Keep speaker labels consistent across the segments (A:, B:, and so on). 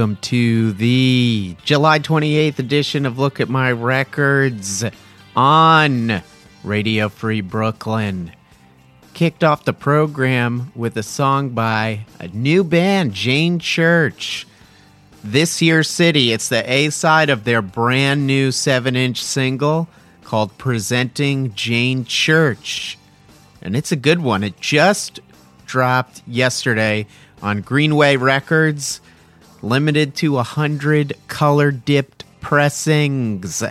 A: Welcome to the July 28th edition of Look at My Records on Radio Free Brooklyn. Kicked off the program with a song by a new band, Jane Church. This Year City, it's the A side of their brand new 7 inch single called Presenting Jane Church. And it's a good one. It just dropped yesterday on Greenway Records limited to 100 color dipped pressings.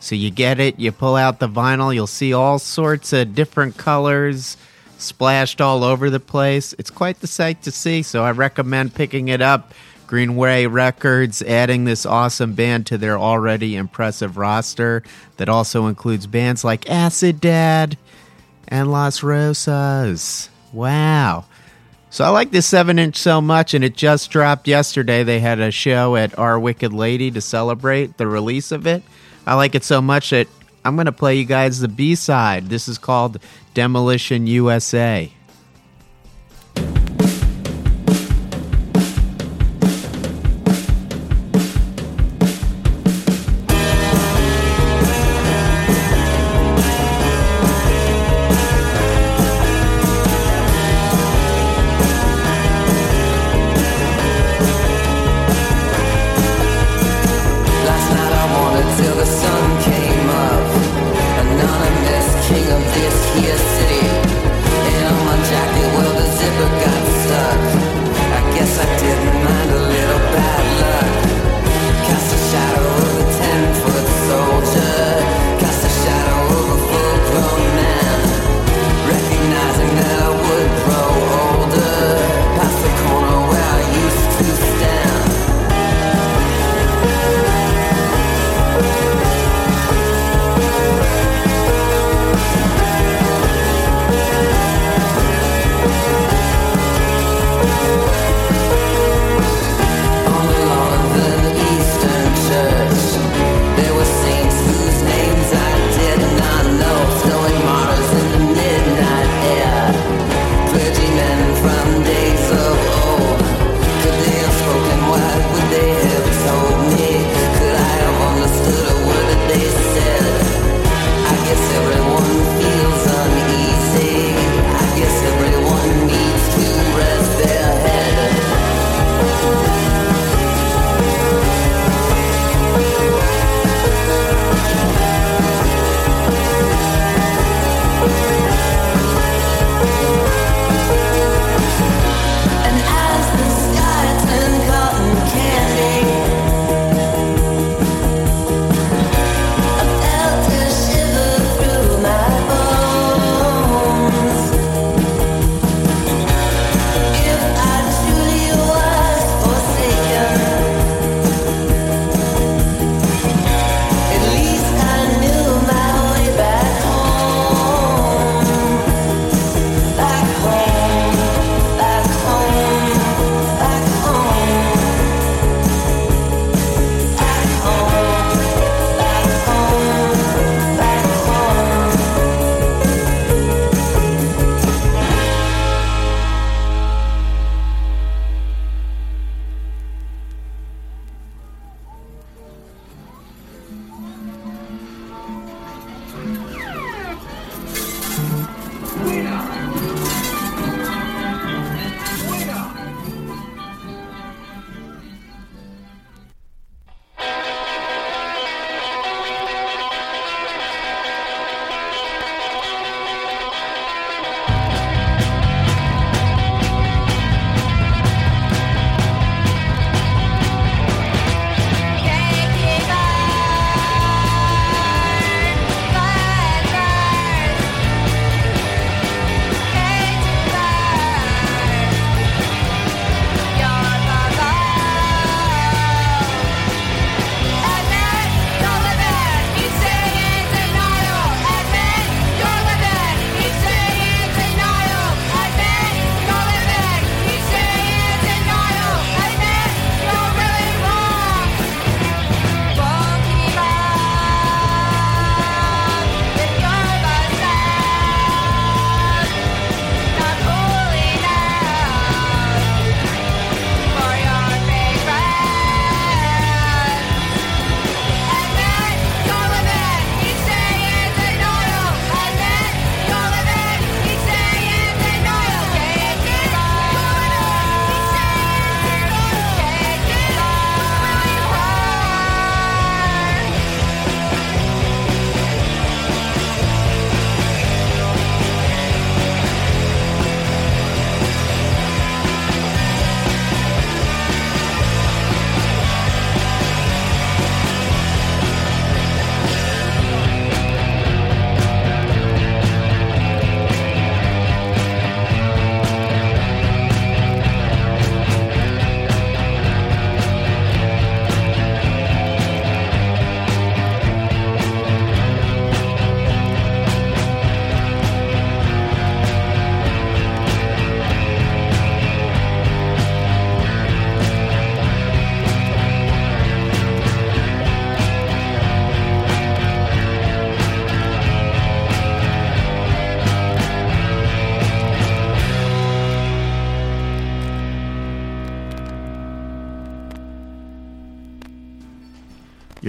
A: So you get it, you pull out the vinyl, you'll see all sorts of different colors splashed all over the place. It's quite the sight to see, so I recommend picking it up. Greenway Records adding this awesome band to their already impressive roster that also includes bands like Acid Dad and Las Rosas. Wow. So I like this 7 inch so much, and it just dropped yesterday. They had a show at Our Wicked Lady to celebrate the release of it. I like it so much that I'm going to play you guys the B side. This is called Demolition USA.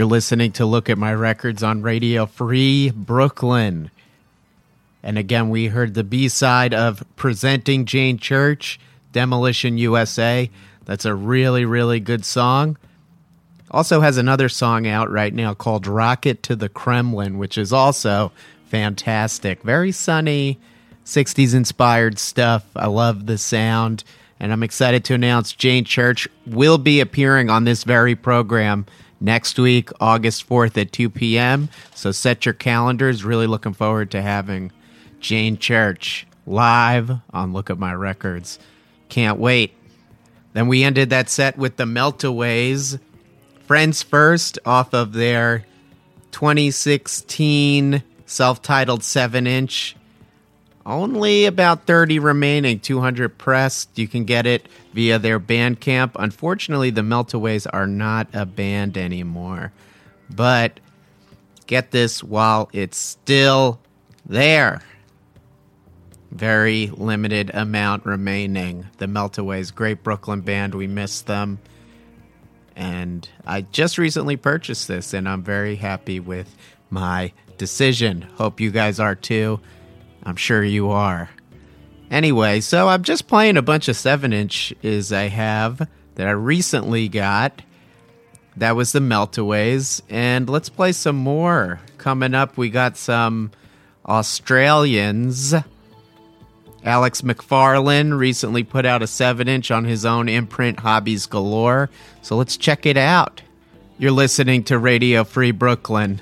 A: You're listening to Look at My Records on Radio Free Brooklyn. And again, we heard the B side of Presenting Jane Church, Demolition USA. That's a really, really good song. Also has another song out right now called Rocket to the Kremlin, which is also fantastic. Very sunny, 60s inspired stuff. I love the sound. And I'm excited to announce Jane Church will be appearing on this very program next week, August 4th at 2 p.m. So set your calendars. Really looking forward to having Jane Church live on Look at My Records. Can't wait. Then we ended that set with the Meltaways, Friends First, off of their 2016 self titled 7 inch only about 30 remaining, 200 pressed. You can get it via their Bandcamp. Unfortunately, the Meltaways are not a band anymore. But get this while it's still there. Very limited amount remaining. The Meltaways, great Brooklyn band. We miss them. And I just recently purchased this, and I'm very happy with my decision. Hope you guys are too. I'm sure you are. Anyway, so I'm just playing a bunch of 7 inch is I have that I recently got. That was the Meltaways. And let's play some more. Coming up, we got some Australians. Alex McFarlane recently put out a 7 inch on his own imprint, Hobbies Galore. So let's check it out. You're listening to Radio Free Brooklyn.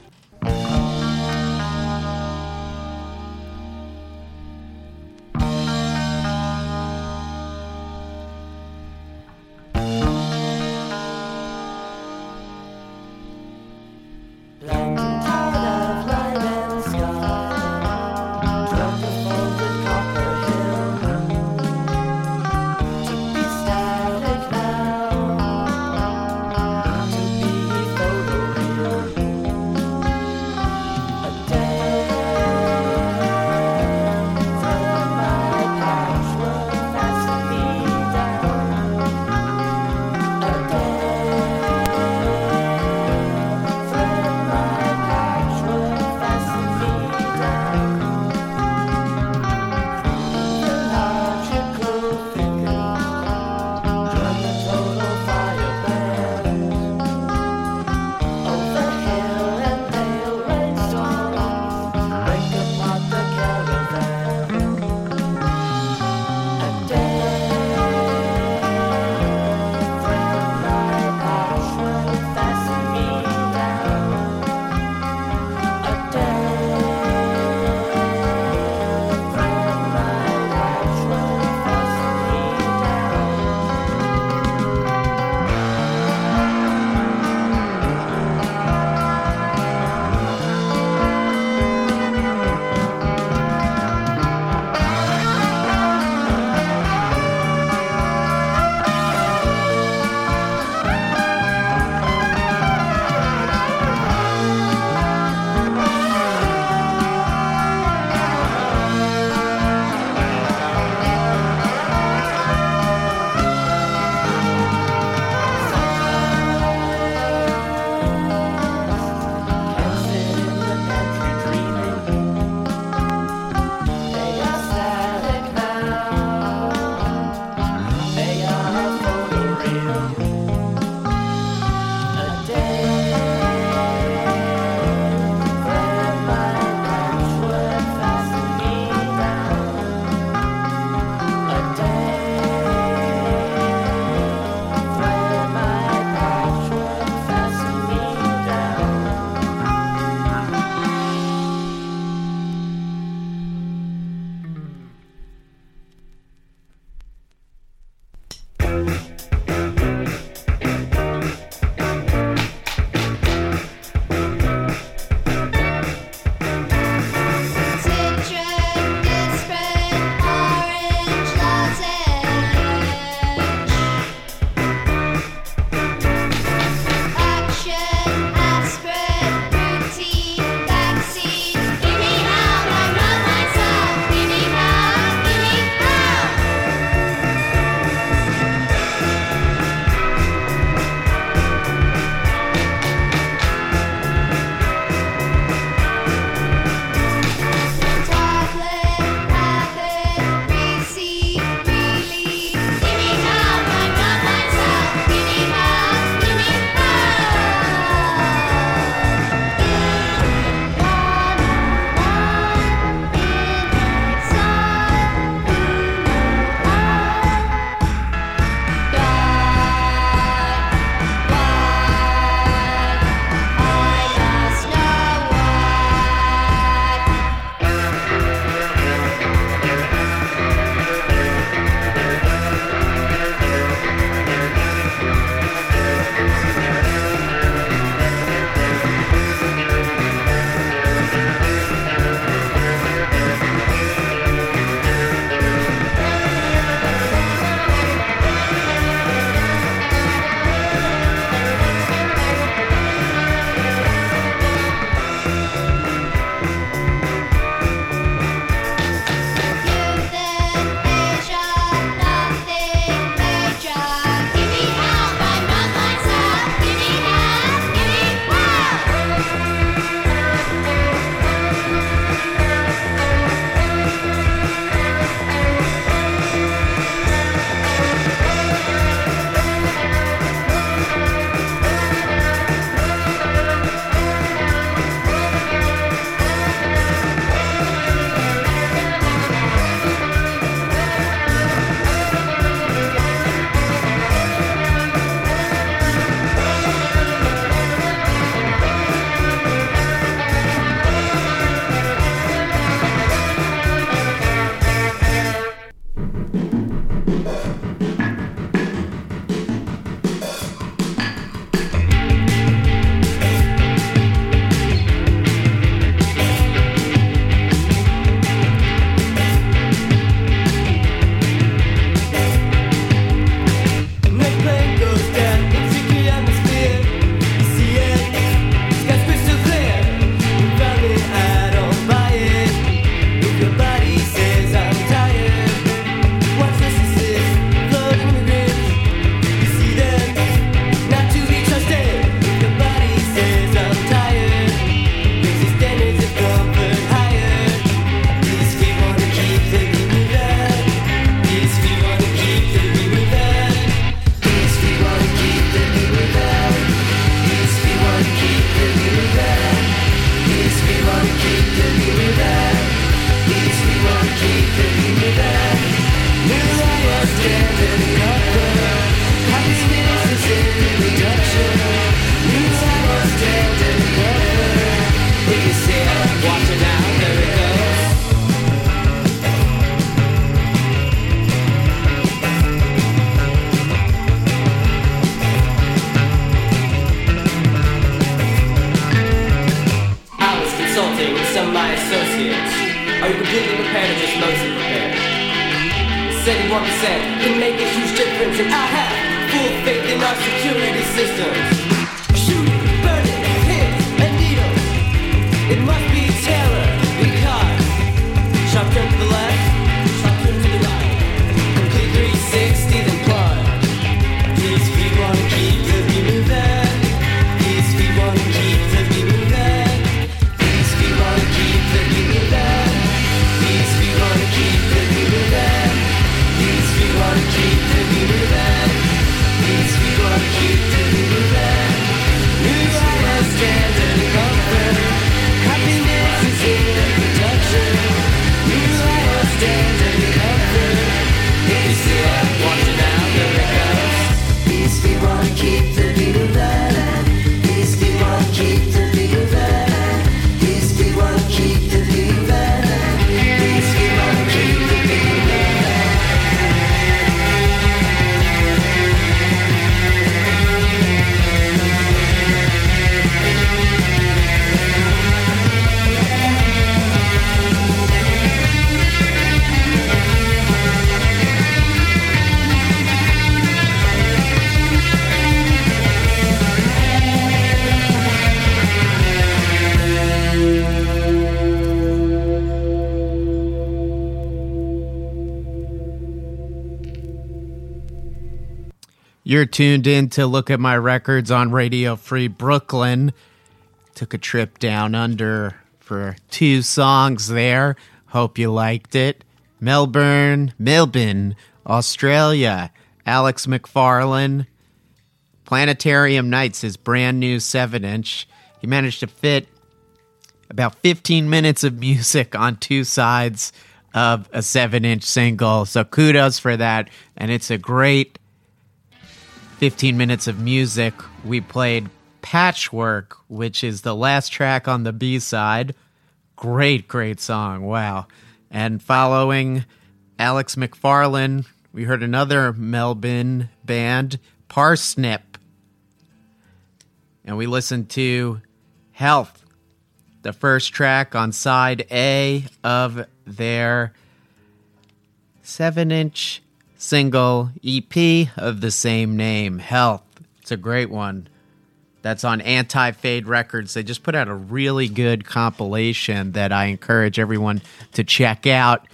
A: You're tuned in to look at my records on Radio Free Brooklyn. Took a trip down under for two songs there. Hope you liked it. Melbourne, Melbourne, Australia. Alex McFarlane. Planetarium Nights, his brand new 7 inch. He managed to fit about 15 minutes of music on two sides of a 7 inch single. So kudos for that. And it's a great 15 minutes of music, we played Patchwork, which is the last track on the B side. Great, great song. Wow. And following Alex McFarlane, we heard another Melbourne band, Parsnip. And we listened to Health, the first track on side A of their 7 inch single EP of the same name, Health. It's a great one. That's on Anti Fade Records. They just put out a really good compilation that I encourage everyone to check out.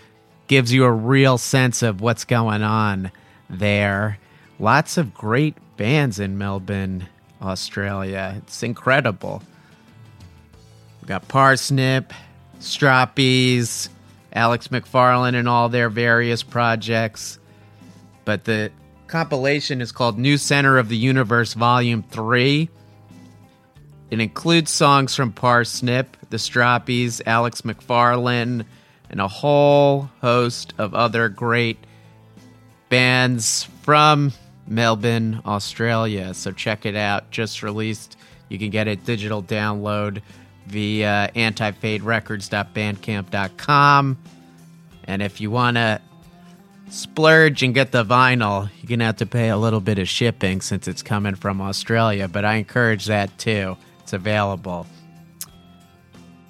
A: Gives you a real sense of what's going on there. Lots of great bands in Melbourne, Australia. It's incredible. We got Parsnip, Stroppies, Alex McFarlane, and all their various projects but the compilation is called New Center of the Universe Volume 3. It includes songs from Parsnip, the Stroppies, Alex McFarlane, and a whole host of other great bands from Melbourne, Australia. So check it out. Just released. You can get it digital download via antifaderecords.bandcamp.com. And if you want to splurge and get the vinyl, you're going to have to pay a little bit of shipping since it's coming from Australia, but I encourage that too. It's available.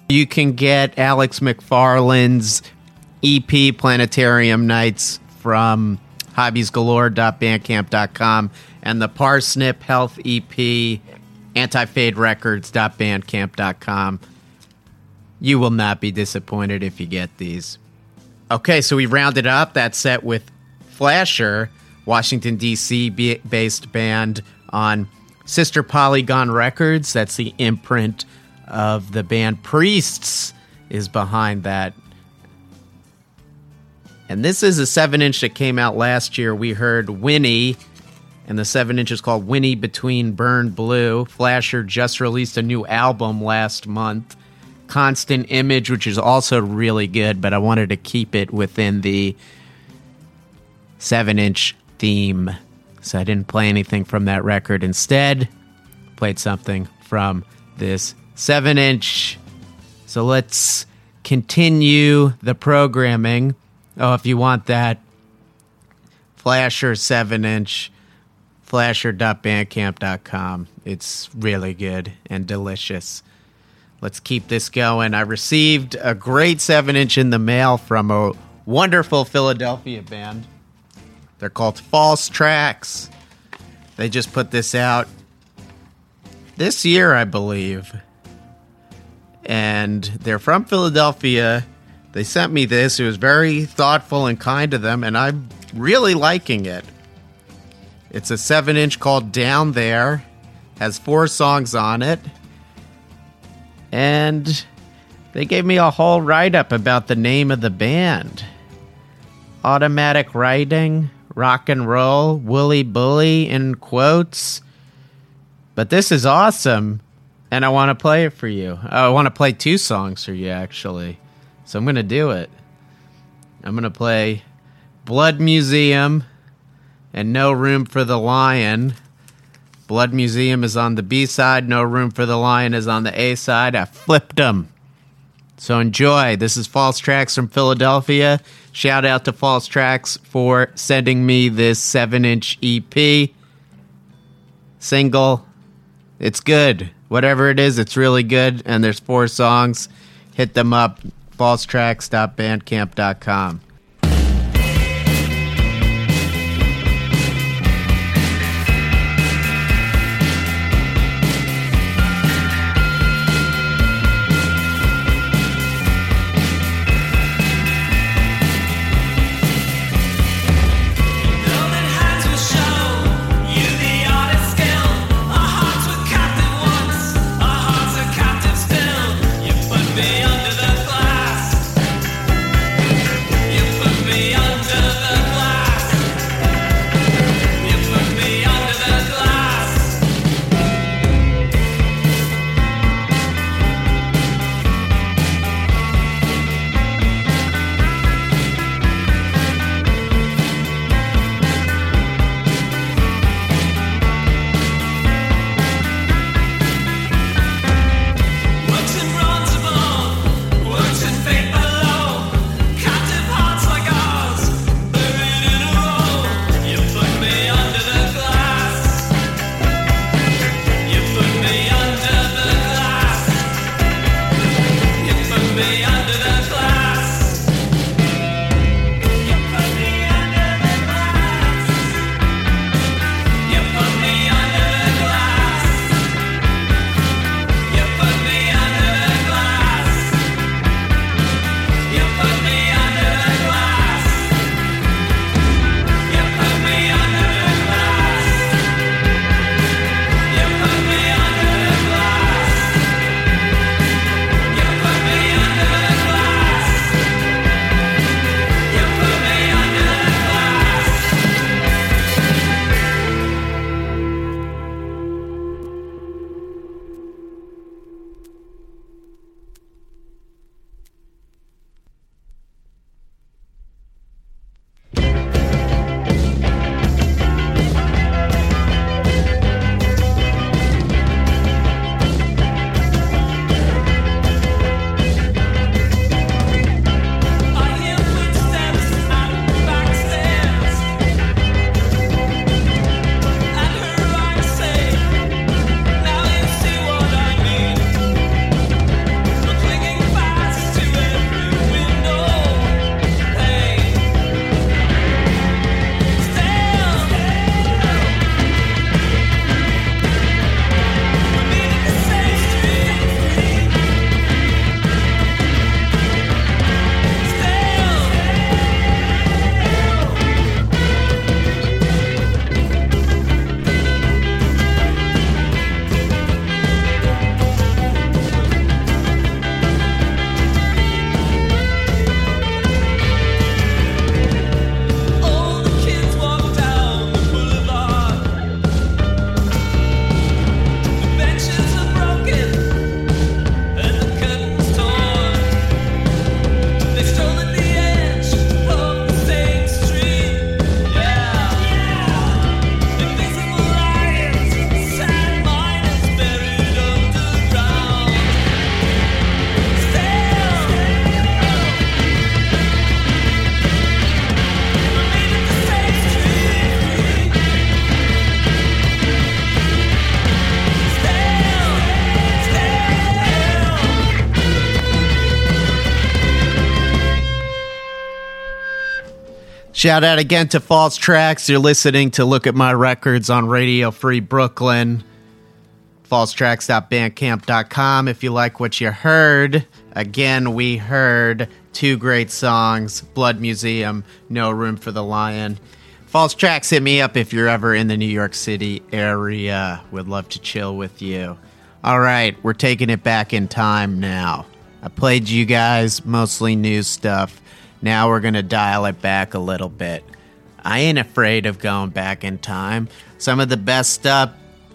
A: You can get Alex McFarlane's EP Planetarium Nights from hobbiesgalore.bandcamp.com and the Parsnip Health EP antifaderecords.bandcamp.com. You will not be disappointed if you get these. Okay, so we rounded up that set with Flasher, Washington, D.C. based band on Sister Polygon Records. That's the imprint of the band Priests, is behind that. And this is a 7 inch that came out last year. We heard Winnie, and the 7 inch is called Winnie Between Burn Blue. Flasher just released a new album last month. Constant Image, which is also really good, but I wanted to keep it within the seven inch theme. So I didn't play anything from that record. Instead, played something from this seven inch. So let's continue the programming. Oh, if you want that, Flasher 7 inch, flasher.bandcamp.com. It's really good and delicious. Let's keep this going. I received a great 7 inch in the mail from a wonderful Philadelphia band. They're called False Tracks. They just put this out this year, I believe. And they're from Philadelphia. They sent me this. It was very thoughtful and kind to them, and I'm really liking it. It's a 7 inch called Down There, has four songs on it. And they gave me a whole write up about the name of the band automatic writing, rock and roll, woolly bully in quotes. But this is awesome, and I want to play it for you. Oh, I want to play two songs for you, actually. So I'm going to do it. I'm going to play Blood Museum and No Room for the Lion. Blood Museum is on the B side, No Room for the Lion is on the A side. I flipped them. So enjoy. This is False Tracks from Philadelphia. Shout out to False Tracks for sending me this 7 inch EP single. It's good. Whatever it is, it's really good. And there's four songs. Hit them up. falsetracks.bandcamp.com. Shout out again to False Tracks. You're listening to Look at My Records on Radio Free Brooklyn. FalseTracks.bandcamp.com if you like what you heard. Again, we heard two great songs Blood Museum, No Room for the Lion. False Tracks, hit me up if you're ever in the New York City area. Would love to chill with you. All right, we're taking it back in time now. I played you guys mostly new stuff. Now we're going to dial it back a little bit. I ain't afraid of going back in time. Some of the best stuff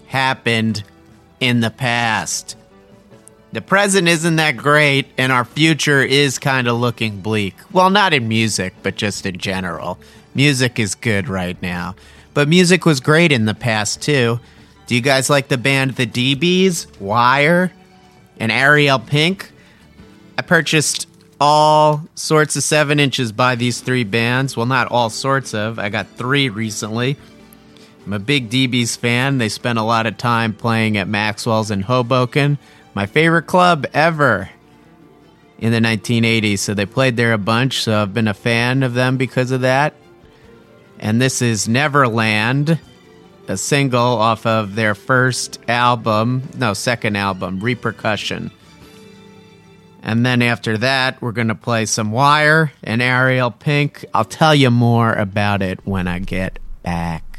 A: happened in the past. The present isn't that great, and our future is kind of looking bleak. Well, not in music, but just in general. Music is good right now. But music was great in the past, too. Do you guys like the band The DBs, Wire, and Ariel Pink? I purchased all sorts of 7 inches by these three bands. Well, not all sorts of. I got three recently. I'm a big DB's fan. They spent a lot of time playing at Maxwell's in Hoboken, my favorite club ever in the 1980s. So they played there a bunch. So I've been a fan of them because of that. And this is Neverland, a single off of their first album, no, second album, Repercussion. And then after that, we're going to play some Wire and Ariel Pink. I'll tell you more about it when I get back.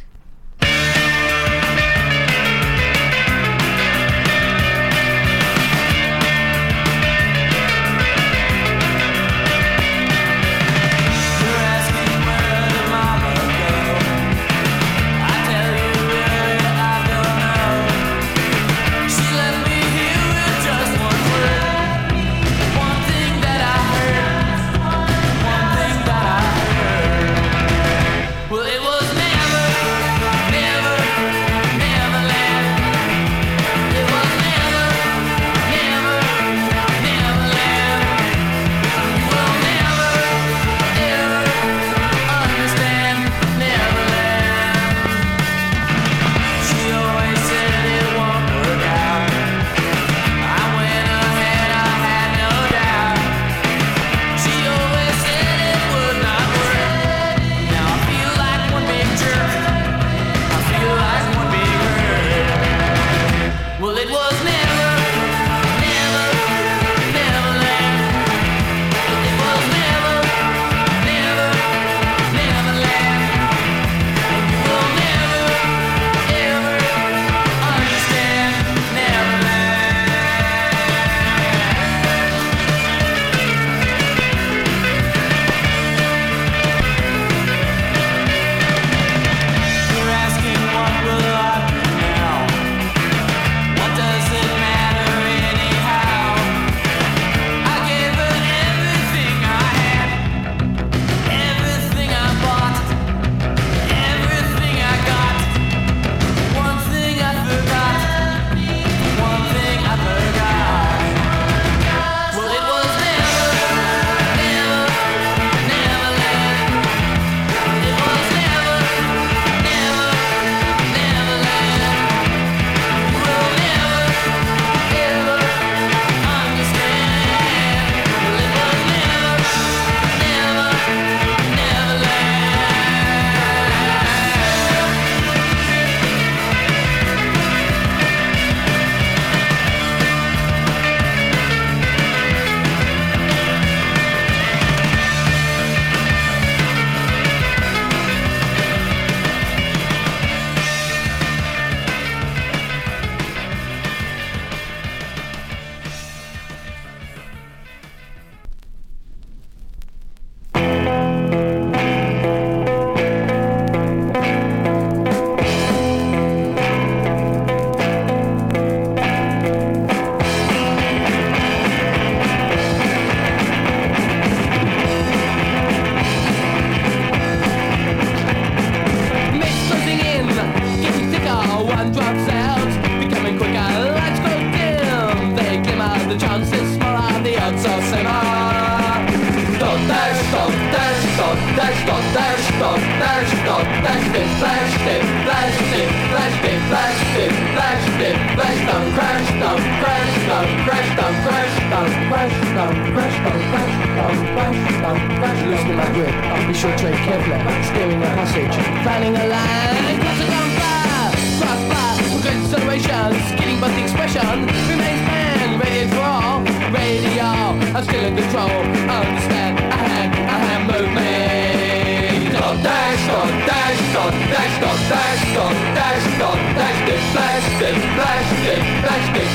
B: Finding a line, crossing on fire, crossbar, good acceleration, skidding but the expression. Remains man, radiates for all, radio, I'm still in control, understand, I had, I had movement. Dot dash, dot dash, dot dash, dot dash, dot dash, dot dash, dip flash, dip flash, dip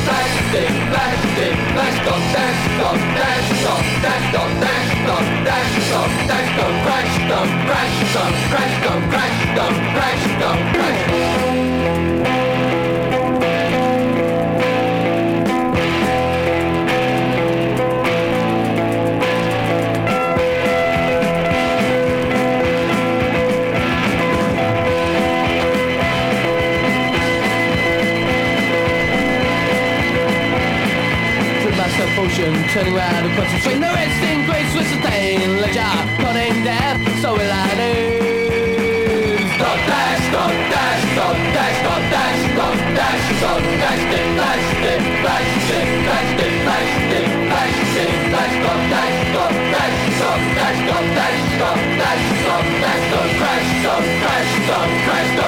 B: flash, dip flash, dip flash, dip flash, dot dash, dot dash, dot dash, dot dash, dot dash, dot dash, dot crash, dot crash, dot crash, dot crash, dot crash, dot crash. to potion, turning round and concentrating the resting grace with sustain leisure, cunning death, so will I lose. Dot dash, dot dash, dot dash, dot dash, dot dash, dot dash, dip flash, dip flash, dip flash, dip flash, dip flash, dip flash, dot dash, dot dash, dot dash, dot dash, dot dash, dot dash, dot crash, dot crash, dot crash, dot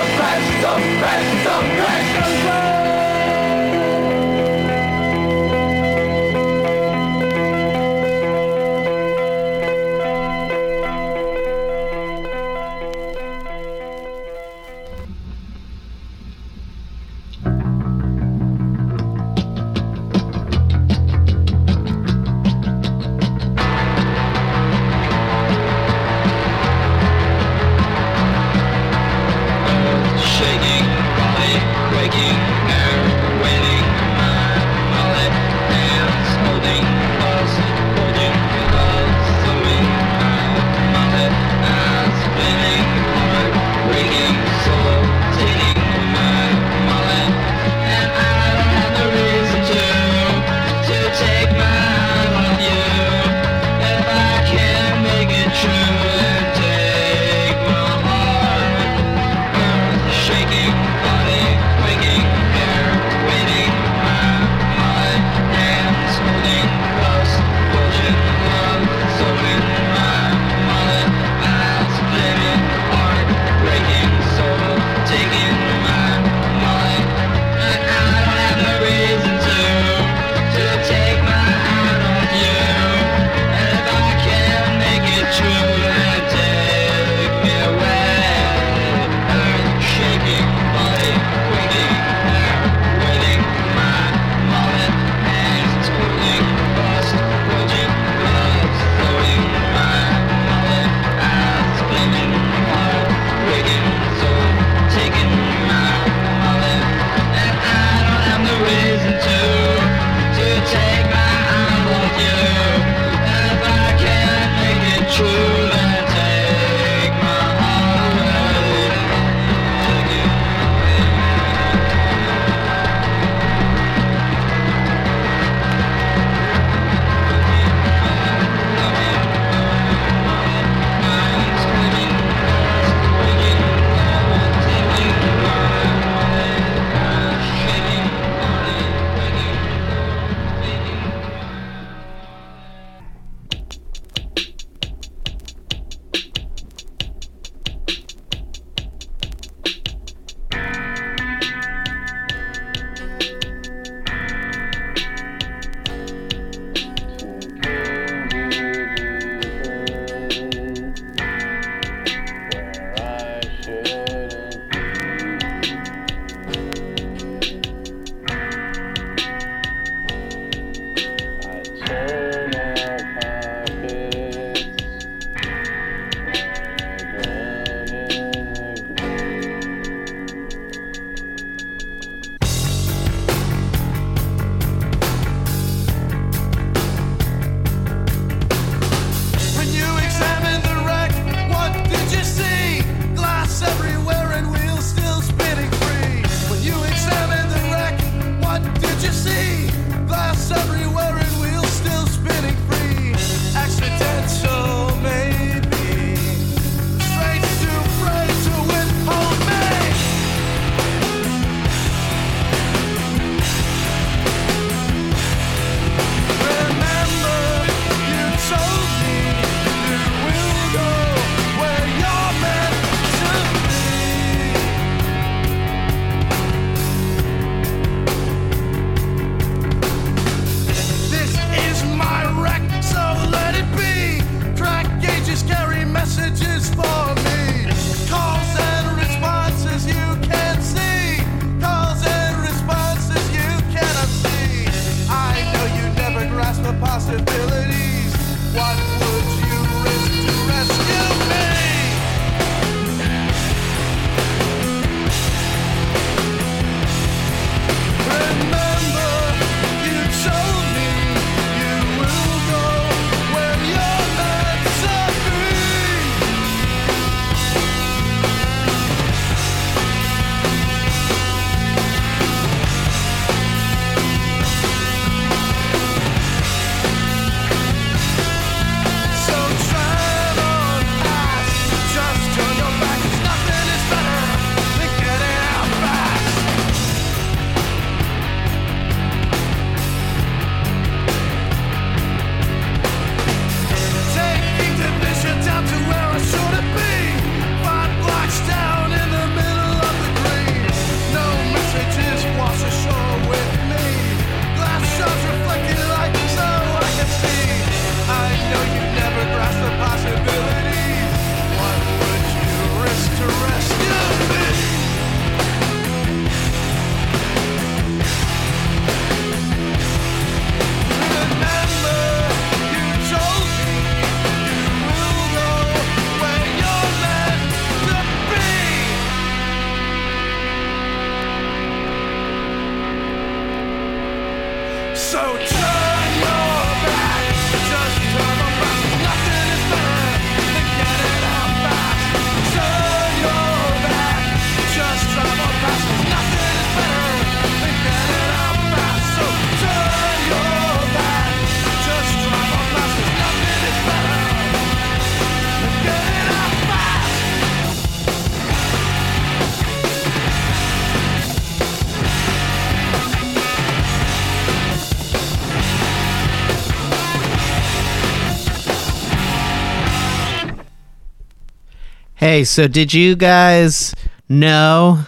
A: Hey, so did you guys know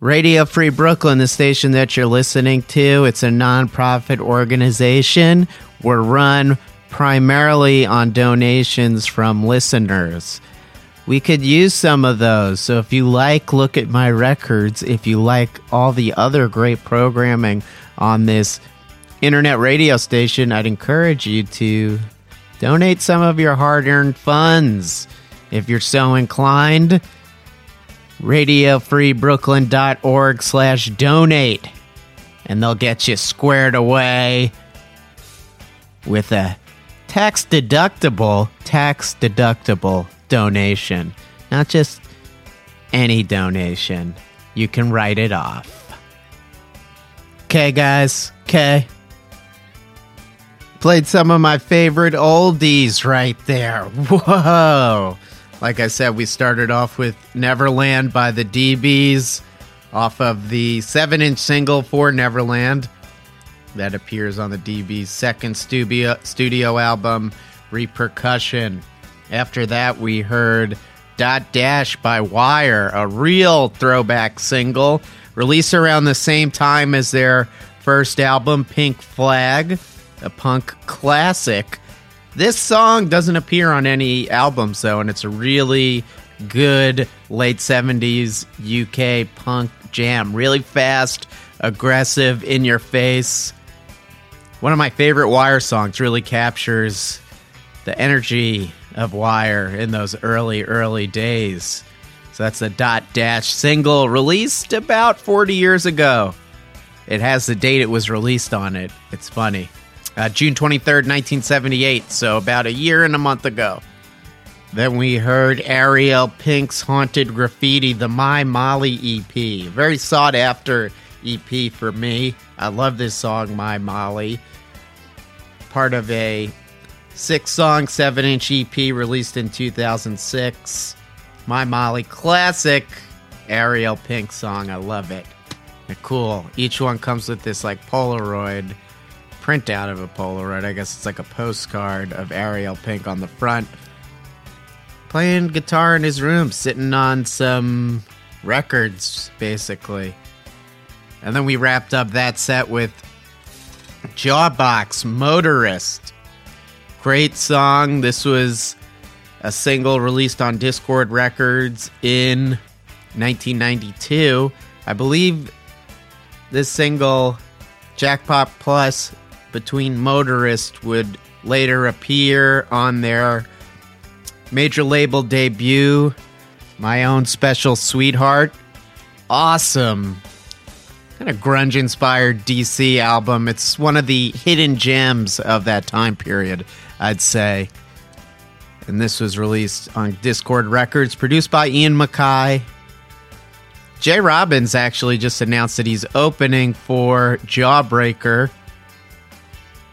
A: Radio Free Brooklyn, the station that you're listening to? It's a nonprofit organization. We're run primarily on donations from listeners. We could use some of those. So if you like Look at My Records, if you like all the other great programming on this internet radio station, I'd encourage you to donate some of your hard earned funds if you're so inclined. RadioFreeBrooklyn.org slash donate. And they'll get you squared away with a tax deductible, tax deductible donation. Not just any donation. You can write it off. Okay, guys. Okay. Played some of my favorite oldies right there. Whoa. Like I said, we started off with Neverland by the DBs off of the 7 inch single for Neverland that appears on the DBs' second studio, studio album, Repercussion. After that, we heard Dot Dash by Wire, a real throwback single, released around the same time as their first album, Pink Flag, a punk classic. This song doesn't appear on any albums, though, and it's a really good late 70s UK punk jam. Really fast, aggressive, in your face. One of my favorite Wire songs really captures the energy of Wire in those early, early days. So that's the Dot Dash single released about 40 years ago. It has the date it was released on it. It's funny. Uh, June 23rd, 1978. So about a year and a month ago. Then we heard Ariel Pink's Haunted Graffiti, the My Molly EP. Very sought after EP for me. I love this song, My Molly. Part of a six song, seven inch EP released in 2006. My Molly classic Ariel Pink song. I love it. They're cool. Each one comes with this like Polaroid printout of a Polaroid. I guess it's like a postcard of Ariel Pink on the front playing guitar in his room, sitting on some records, basically. And then we wrapped up that set with Jawbox Motorist. Great song. This was a single released on Dischord Records in 1992. I believe this single, Jackpot Plus, between Motorist, would later appear on their major label debut, My Own Special Sweetheart. Awesome. Kind of grunge inspired DC album. It's one of the hidden gems of that time period, I'd say. And this was released on Dischord Records, produced by Ian MacKaye. Jay Robbins actually just announced that he's opening for Jawbreaker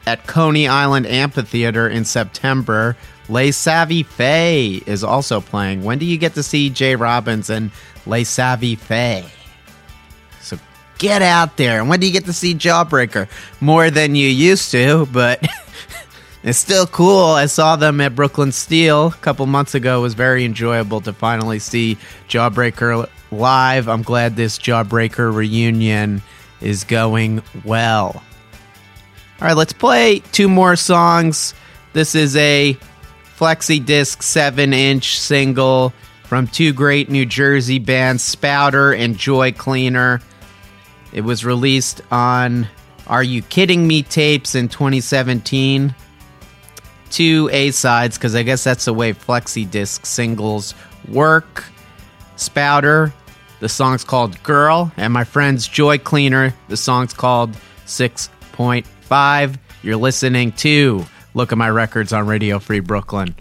A: at Coney Island Amphitheater in September. Les Savy Fav is also playing. When do you get to see Jay Robbins and Les Savy Fav? So get out there. And when do you get to see Jawbreaker? More than you used to, but it's still cool. I saw them at Brooklyn Steel a couple months ago. It was very enjoyable to finally see Jawbreaker live. I'm glad this Jawbreaker reunion is going well. All right, let's play two more songs. This is a flexi disc 7 inch single from two great New Jersey bands, Spowder and Joy Cleaner. It was released on Are You Kidding Me tapes in 2017. Two A sides, because I guess that's the way flexi disc singles work. Spowder, the song's called Girl, and my friend's Joy Cleaner, the song's called 6
C: 98.5. You're listening to Look at My Records on Radio Free Brooklyn.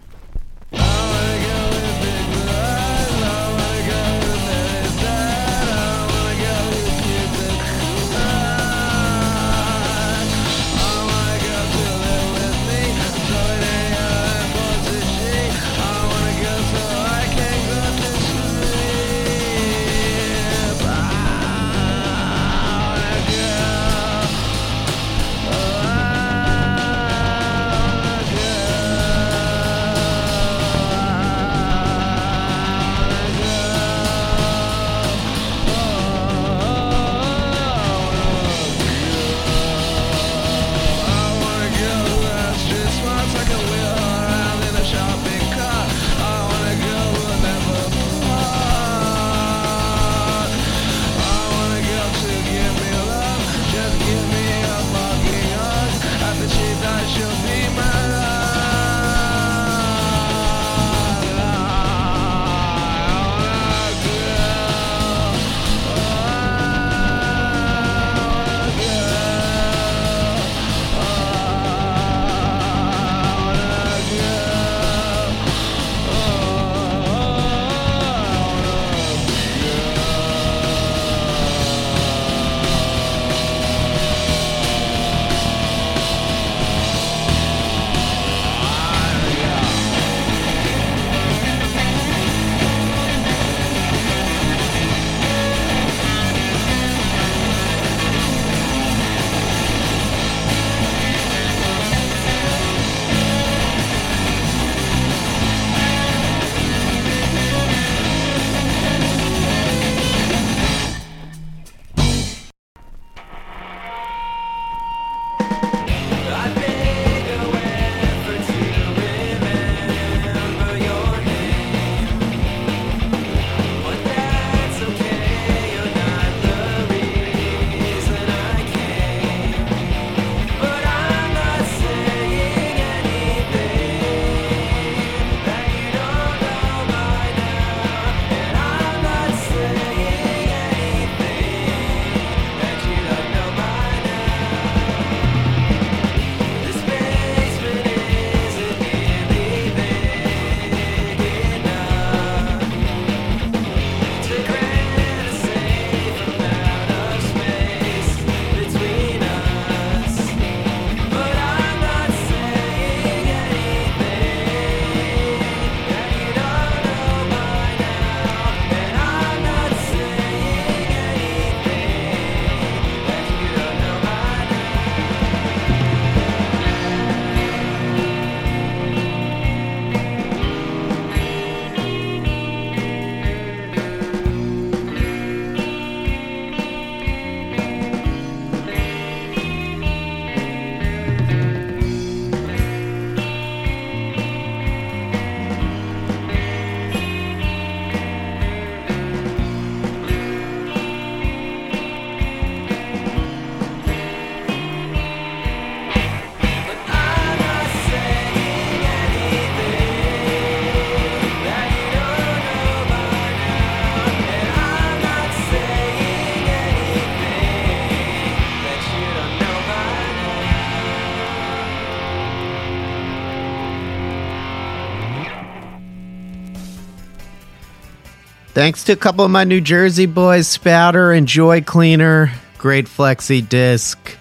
C: Thanks to a couple of my New Jersey boys, Spowder and Joy Cleaner. Great flexi disc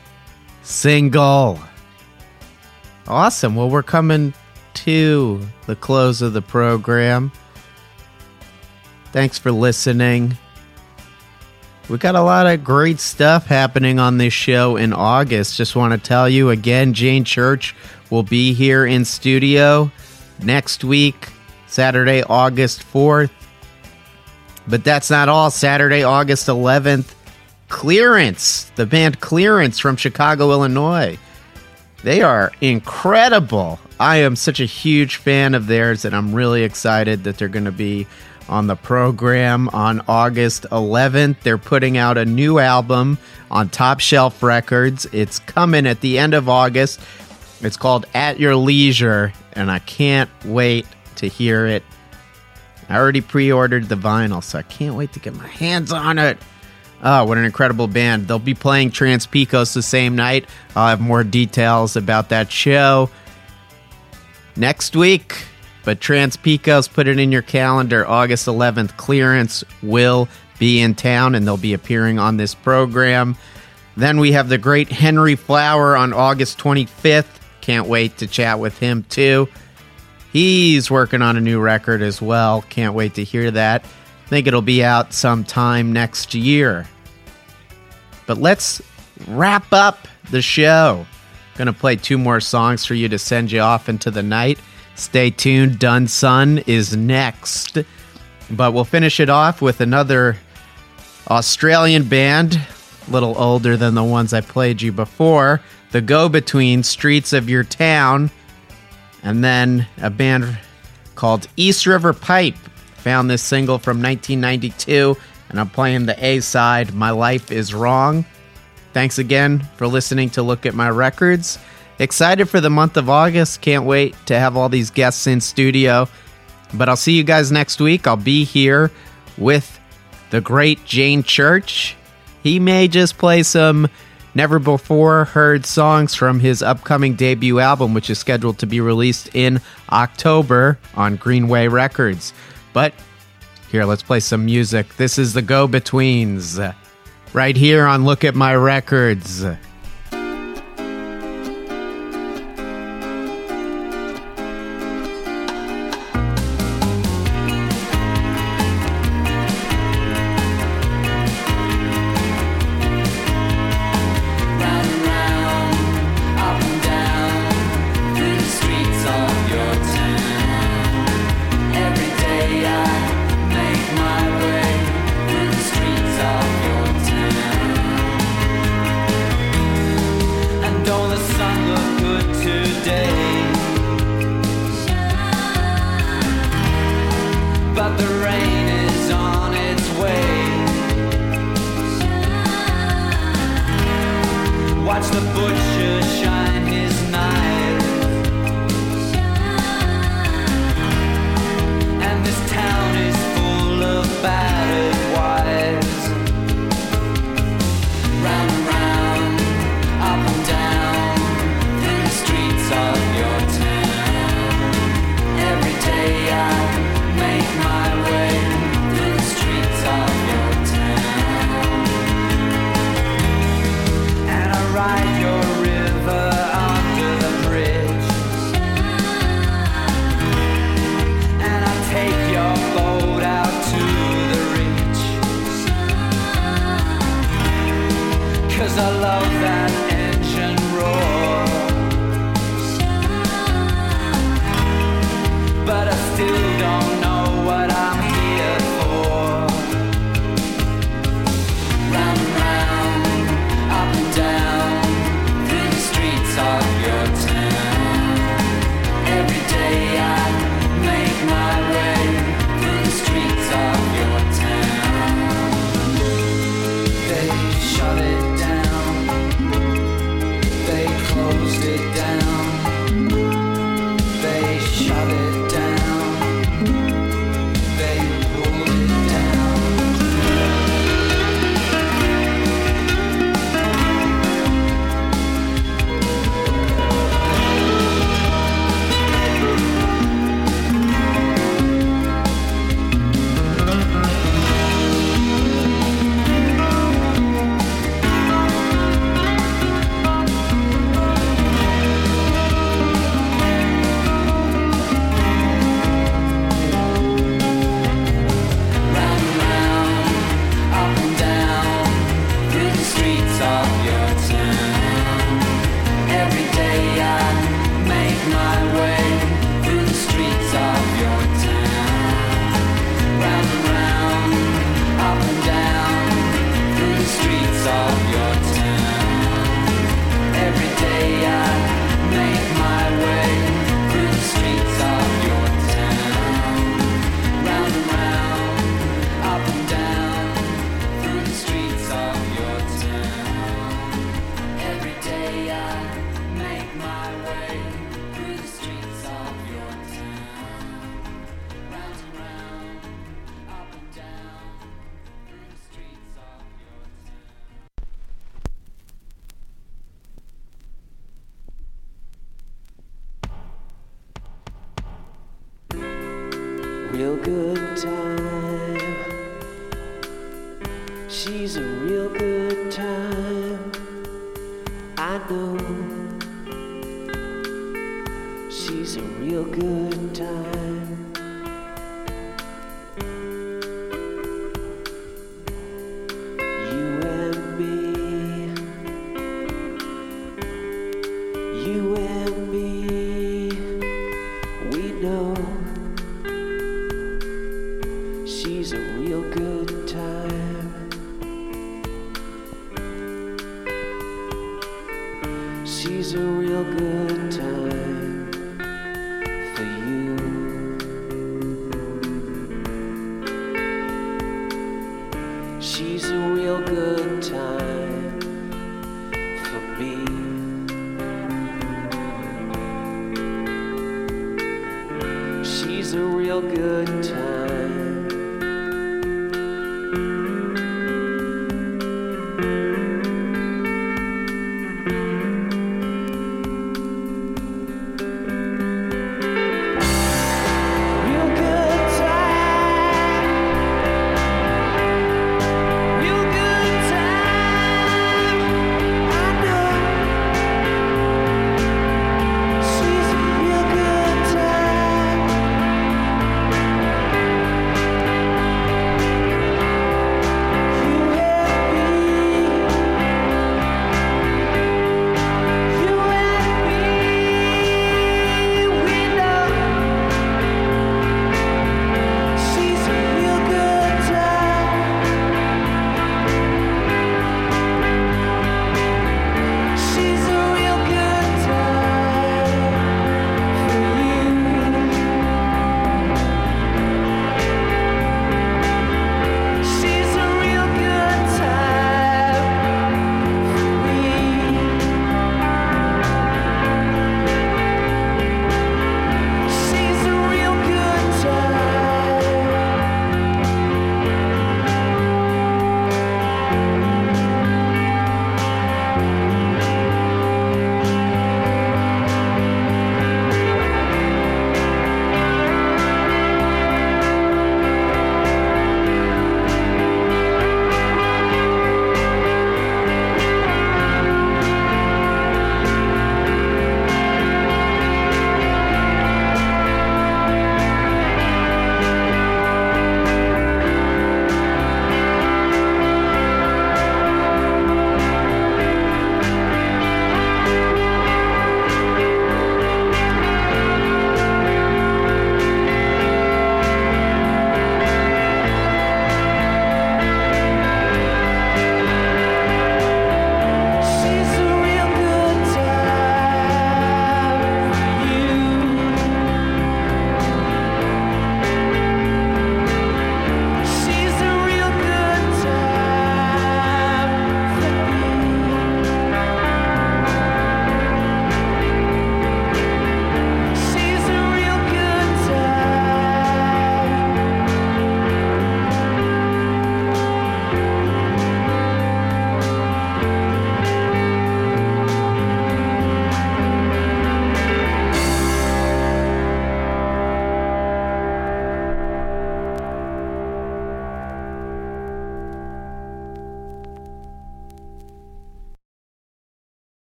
C: single. Awesome. Well, we're coming to the close of the program. Thanks for listening. We got a lot of great stuff happening on this show in August. Just want to tell you again, Jane Church will be here in studio next week, Saturday, August 4th. But that's not all. Saturday, August 11th, Clearance, the band Clearance from Chicago, Illinois. They are incredible. I am such a huge fan of theirs, and I'm really excited that they're going to be on the program on August 11th. They're putting out a new album on Top Shelf Records. It's coming at the end of August. It's called At Your Leisure, and I can't wait to hear it. I already pre ordered the vinyl, so I can't wait to get my hands on it.
A: Oh, what an incredible band. They'll be playing Trans Pecos the same night. I'll have more details about that show next week. But Trans Pecos, put it in your calendar. August 11th, clearance will be in town and they'll be appearing on this program. Then we have the great Henry Flower on August 25th. Can't wait to chat with him too. He's working on a new record as well. Can't wait to hear that. Think it'll be out sometime next year. But let's wrap up the show. Gonna play two more songs for you to send you off into the night. Stay tuned. Done Sun is next. But we'll finish it off with another Australian band, a little older than the ones I played you before. The Go Between Streets of Your Town. And then a band called East River Pipe. Found this single from 1992, and I'm playing the A side, My Life is Wrong. Thanks again for listening to Look at My Records. Excited for the month of August. Can't wait to have all these guests in studio. But I'll see you guys next week. I'll be here with the great Jane Church. He may just play some never before heard songs from his upcoming debut album, which is scheduled to be released in October on Greenway Records. But here, let's play some music. This is the Go Betweens, right here on Look at My Records.
D: She's a real good time.